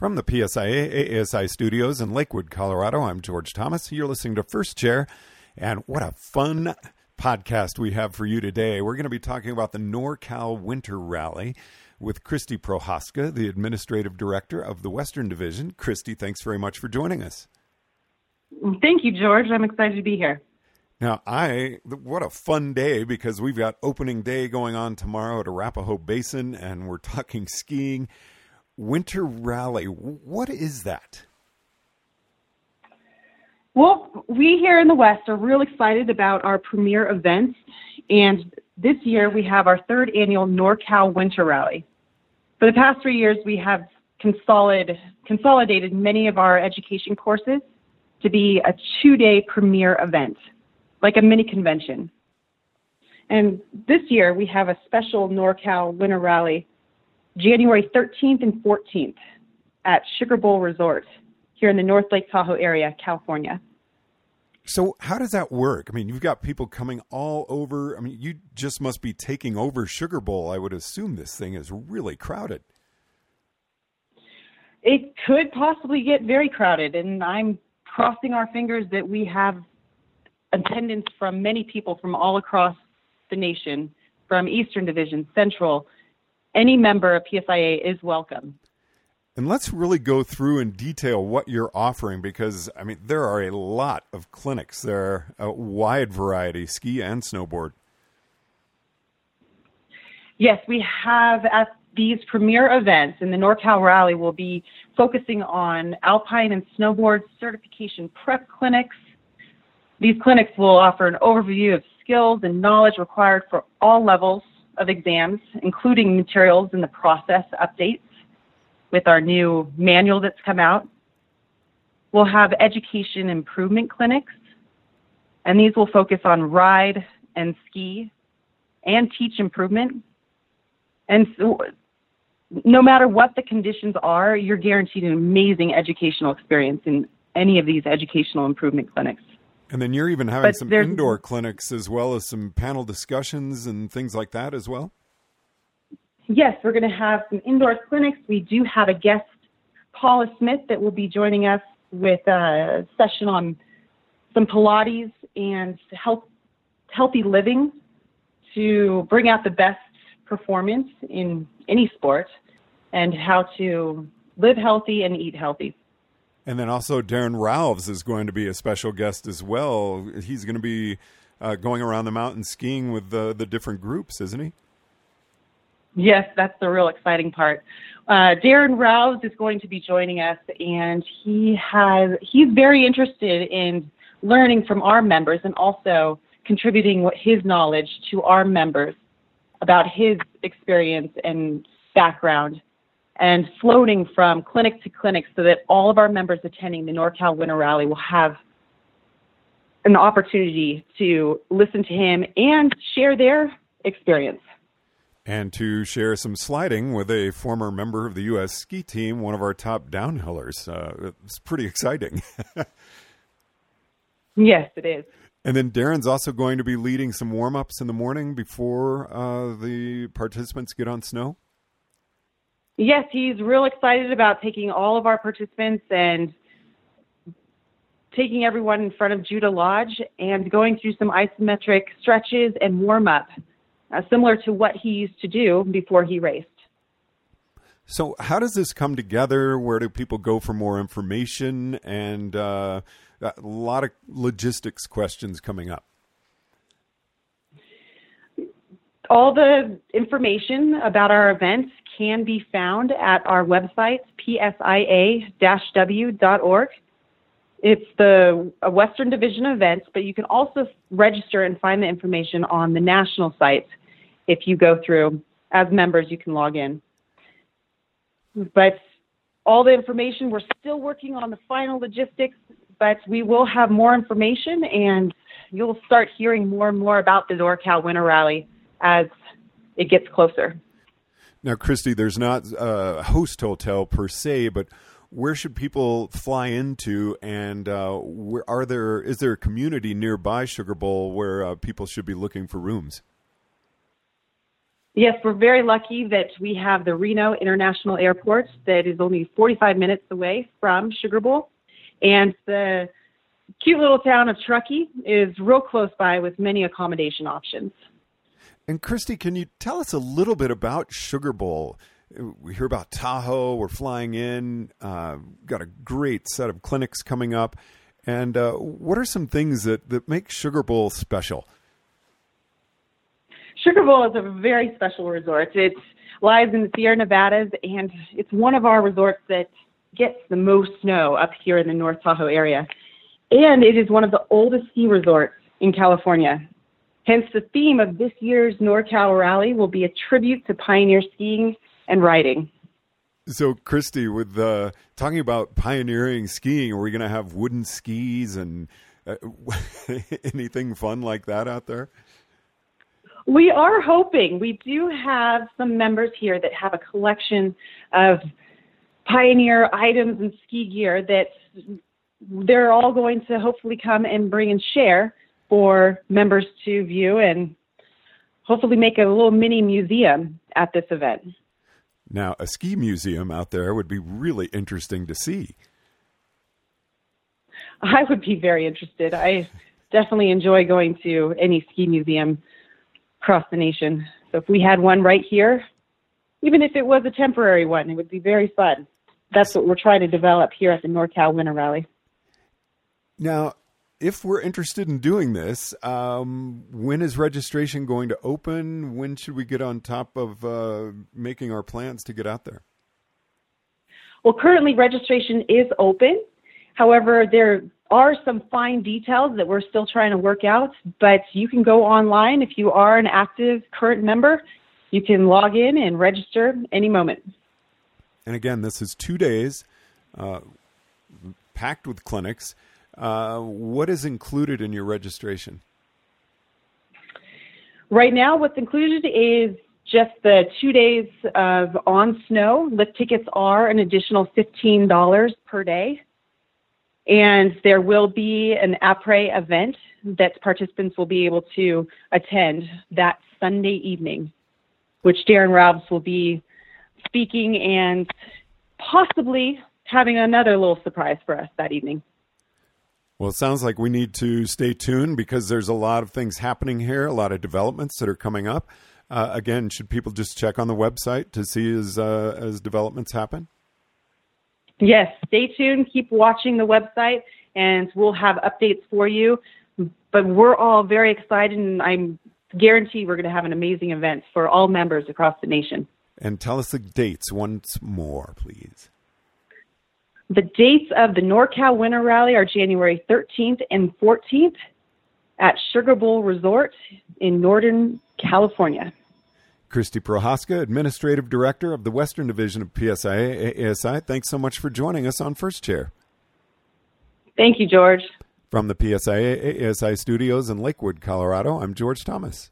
From the PSIA ASI studios in Lakewood, Colorado, I'm George Thomas. You're listening to First Chair, and what a fun podcast we have for you today. We're going to be talking about the NorCal Winter Rally with Christy Prohaska, the administrative director of the Western Division. Christy, thanks very much for joining us. Thank you, George. I'm excited to be here. Now, I what a fun day because we've got opening day going on tomorrow at Arapahoe Basin, and we're talking skiing. Winter Rally. What is that? Well, we here in the West are real excited about our premier events, and this year we have our third annual NorCal Winter Rally. For the past three years, we have consolidated, consolidated many of our education courses to be a two-day premier event, like a mini convention. And this year we have a special NorCal Winter Rally January 13th and 14th at Sugar Bowl Resort here in the North Lake Tahoe area, California. So, how does that work? I mean, you've got people coming all over. I mean, you just must be taking over Sugar Bowl. I would assume this thing is really crowded. It could possibly get very crowded, and I'm crossing our fingers that we have attendance from many people from all across the nation, from Eastern Division, Central, any member of PSIA is welcome. And let's really go through in detail what you're offering because, I mean, there are a lot of clinics. There are a wide variety, ski and snowboard. Yes, we have at these premier events in the NorCal Rally, we'll be focusing on alpine and snowboard certification prep clinics. These clinics will offer an overview of skills and knowledge required for all levels of exams, including materials and the process updates with our new manual that's come out. We'll have education improvement clinics, and these will focus on ride and ski and teach improvement. And so, no matter what the conditions are, you're guaranteed an amazing educational experience in any of these educational improvement clinics. And then you're even having but some indoor clinics as well as some panel discussions and things like that as well? Yes, we're going to have some indoor clinics. We do have a guest, Paula Smith, that will be joining us with a session on some Pilates and health, healthy living to bring out the best performance in any sport and how to live healthy and eat healthy. And then also Daron Rahlves is going to be a special guest as well. He's going to be uh, going around the mountain skiing with the the different groups, isn't he? Yes, that's the real exciting part. Uh, Daron Rahlves is going to be joining us, and he has he's very interested in learning from our members and also contributing his knowledge to our members about his experience and background and floating from clinic to clinic so that all of our members attending the NorCal Winter Rally will have an opportunity to listen to him and share their experience. And to share some sliding with a former member of the U.S. ski team, one of our top downhillers. Uh, it's pretty exciting. yes, it is. And then Daron's also going to be leading some warm ups in the morning before uh, the participants get on snow. Yes, he's real excited about taking all of our participants and taking everyone in front of Judah Lodge and going through some isometric stretches and warm up, uh, similar to what he used to do before he raced. So, how does this come together? Where do people go for more information? And uh, a lot of logistics questions coming up. All the information about our events can be found at our website, psia-w.org. It's the Western Division events, but you can also register and find the information on the national sites if you go through. As members, you can log in. But all the information, we're still working on the final logistics, but we will have more information and you'll start hearing more and more about the NorCal Winter Rally as it gets closer. Now, Christy, there's not a host hotel per se, but where should people fly into, and uh, where are there? Is there a community nearby Sugar Bowl where uh, people should be looking for rooms? Yes, we're very lucky that we have the Reno International Airport that is only 45 minutes away from Sugar Bowl. And the cute little town of Truckee is real close by with many accommodation options. And Christy, can you tell us a little bit about Sugar Bowl? We hear about Tahoe. We're flying in. Uh, got a great set of clinics coming up. And uh, what are some things that, that make Sugar Bowl special? Sugar Bowl is a very special resort. It lies in the Sierra Nevadas, and it's one of our resorts that gets the most snow up here in the North Tahoe area. And it is one of the oldest ski resorts in California. Hence, the theme of this year's NorCal Rally will be a tribute to pioneer skiing and riding. So, Christy, with uh, talking about pioneering skiing, are we going to have wooden skis and uh, anything fun like that out there? We are hoping. We do have some members here that have a collection of pioneer items and ski gear that they're all going to hopefully come and bring and share for members to view and hopefully make a little mini museum at this event. Now, a ski museum out there would be really interesting to see. I would be very interested. I definitely enjoy going to any ski museum across the nation. So if we had one right here, even if it was a temporary one, it would be very fun. That's what we're trying to develop here at the NorCal Winter Rally. Now, if we're interested in doing this, um, when is registration going to open? When should we get on top of uh, making our plans to get out there? Well, currently registration is open. However, there are some fine details that we're still trying to work out, but you can go online if you are an active current member. You can log in and register any moment. And again, this is two days uh, packed with clinics. Uh, what is included in your registration? Right now, what's included is just the two days of on snow. Lift tickets are an additional $15 per day. And there will be an après event that participants will be able to attend that Sunday evening, which Daron Rahlves will be speaking and possibly having another little surprise for us that evening. Well, it sounds like we need to stay tuned because there's a lot of things happening here, a lot of developments that are coming up. Uh, again, should people just check on the website to see as uh, as developments happen? Yes, stay tuned. Keep watching the website, and we'll have updates for you. But we're all very excited, and I'm guarantee we're going to have an amazing event for all members across the nation. And tell us the dates once more, please. The dates of the NorCal Winter Rally are January 13th and 14th at Sugar Bowl Resort in Northern California. Christy Prohaska, Administrative Director of the Western Division of PSIA ASI. Thanks so much for joining us on First Chair. Thank you, George. From the PSIA ASI studios in Lakewood, Colorado, I'm George Thomas.